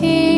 king.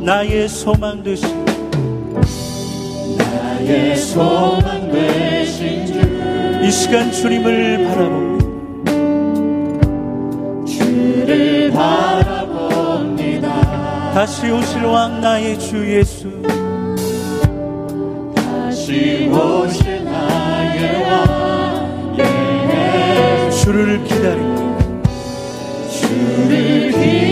나의 소망 되신 나의 소망 되신 주 이 시간 주님을 바라봅니다. 주를 바라봅니다. 다시 오실 왕 나의 주 예수. 다시 오실 나의 왕 예수. 주를 기다립니다. 주를 기다립니다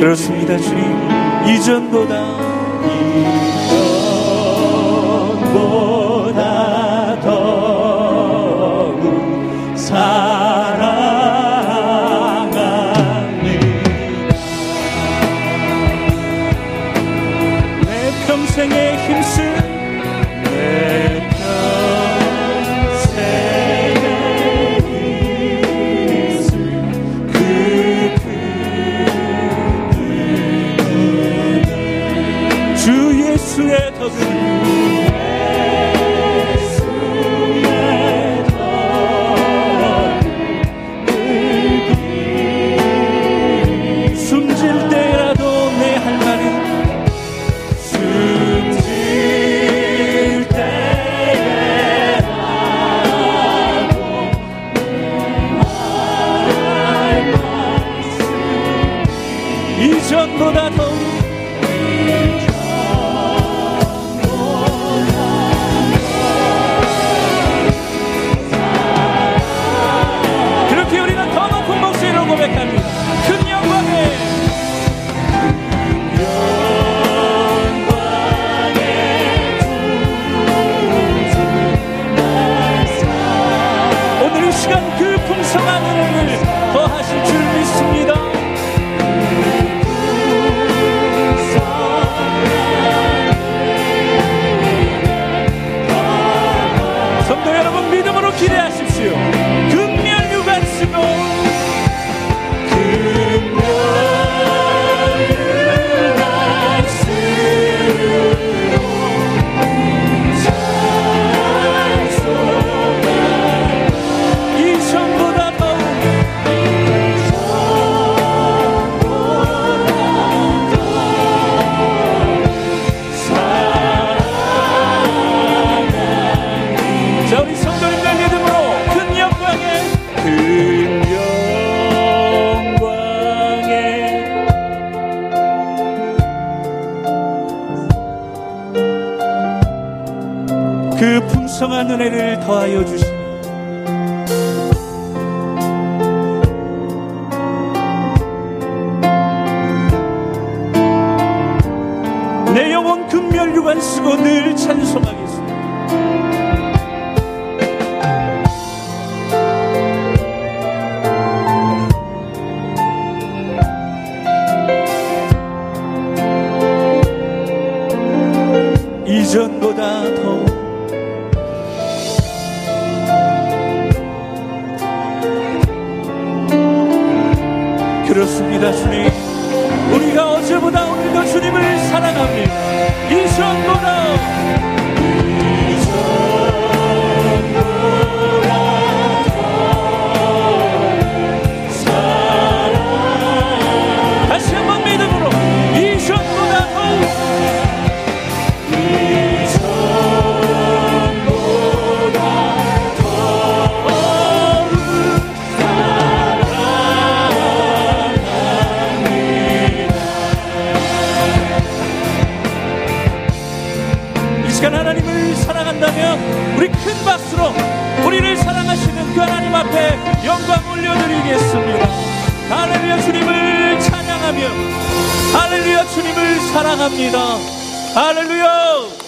그렇습니다 주님. 이전보다 let us live. 그 풍성한 은혜를 더하여 주시. 내 영혼 금멸류관 쓰고 늘 찬송하겠소. 이전보다 더 그렇습니다 주님. 우리가 어제보다 오늘도 주님을 사랑합니다. 이전보다. 사랑합니다. 할렐루야!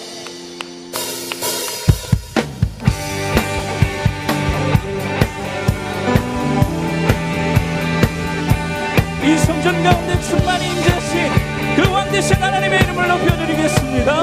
이 성전 가운데 충만히 임재하신 그 왕 되신 하나님의 이름을 높여드리겠습니다.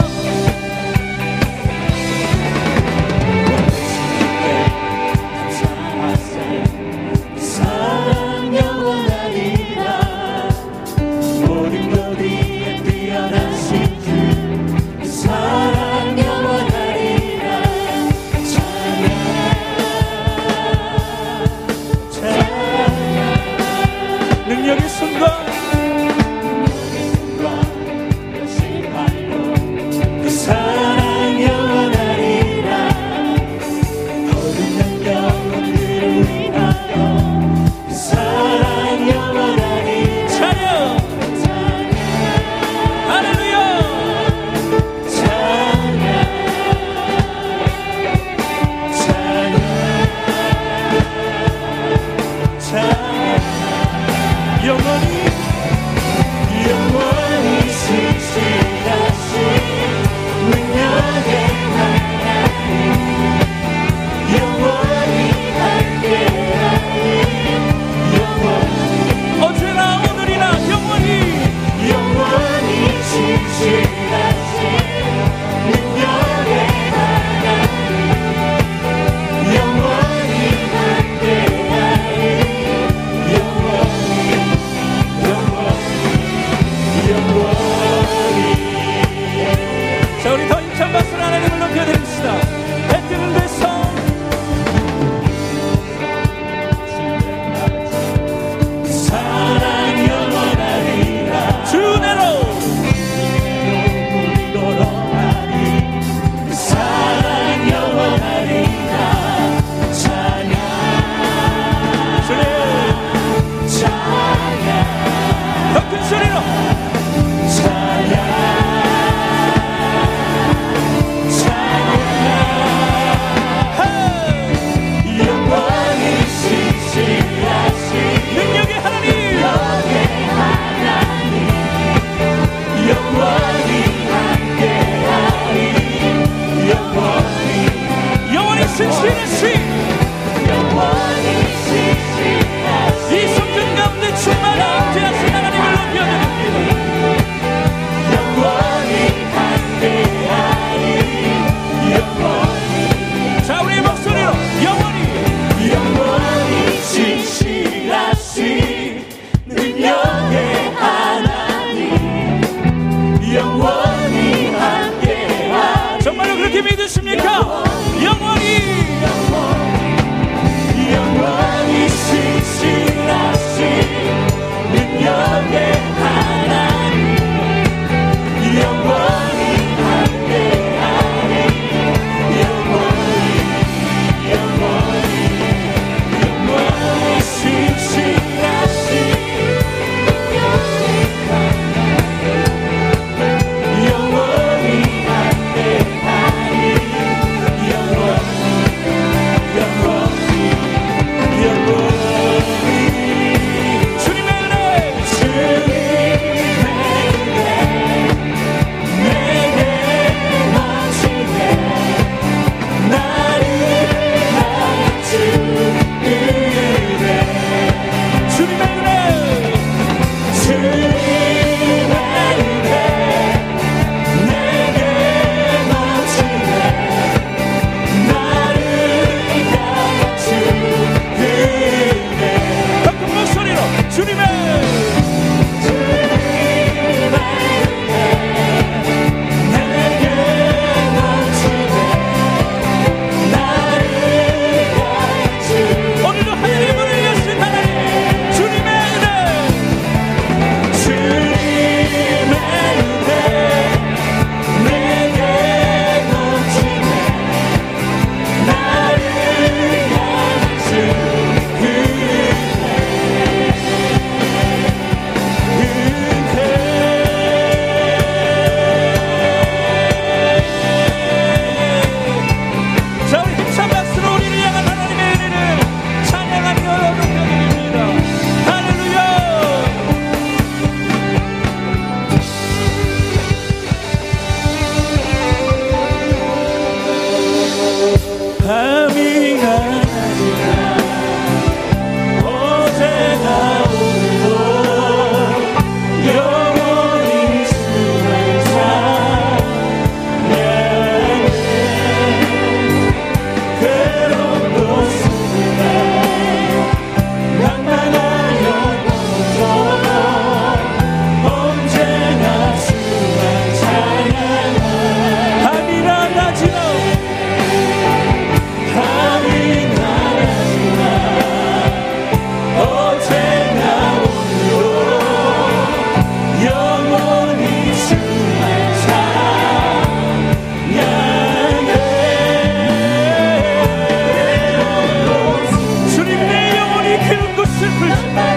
Please.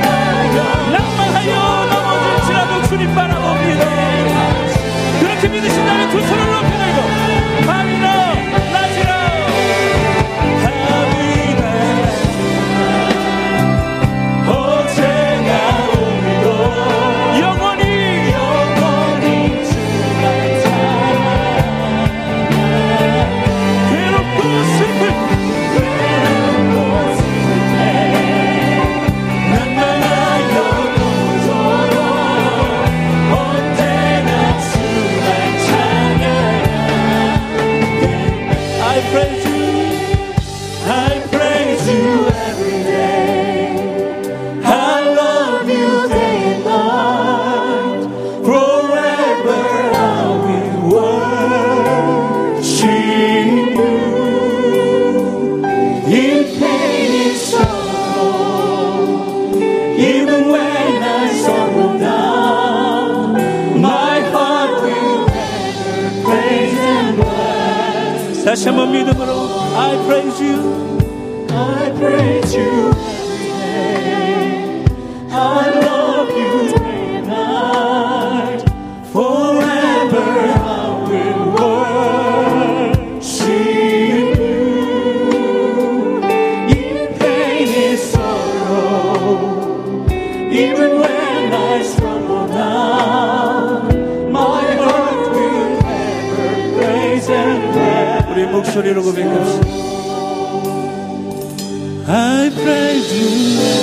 다시 한번 믿음으로 I praise you I praise you every day. I love 목소리로 고백합시다 I praise you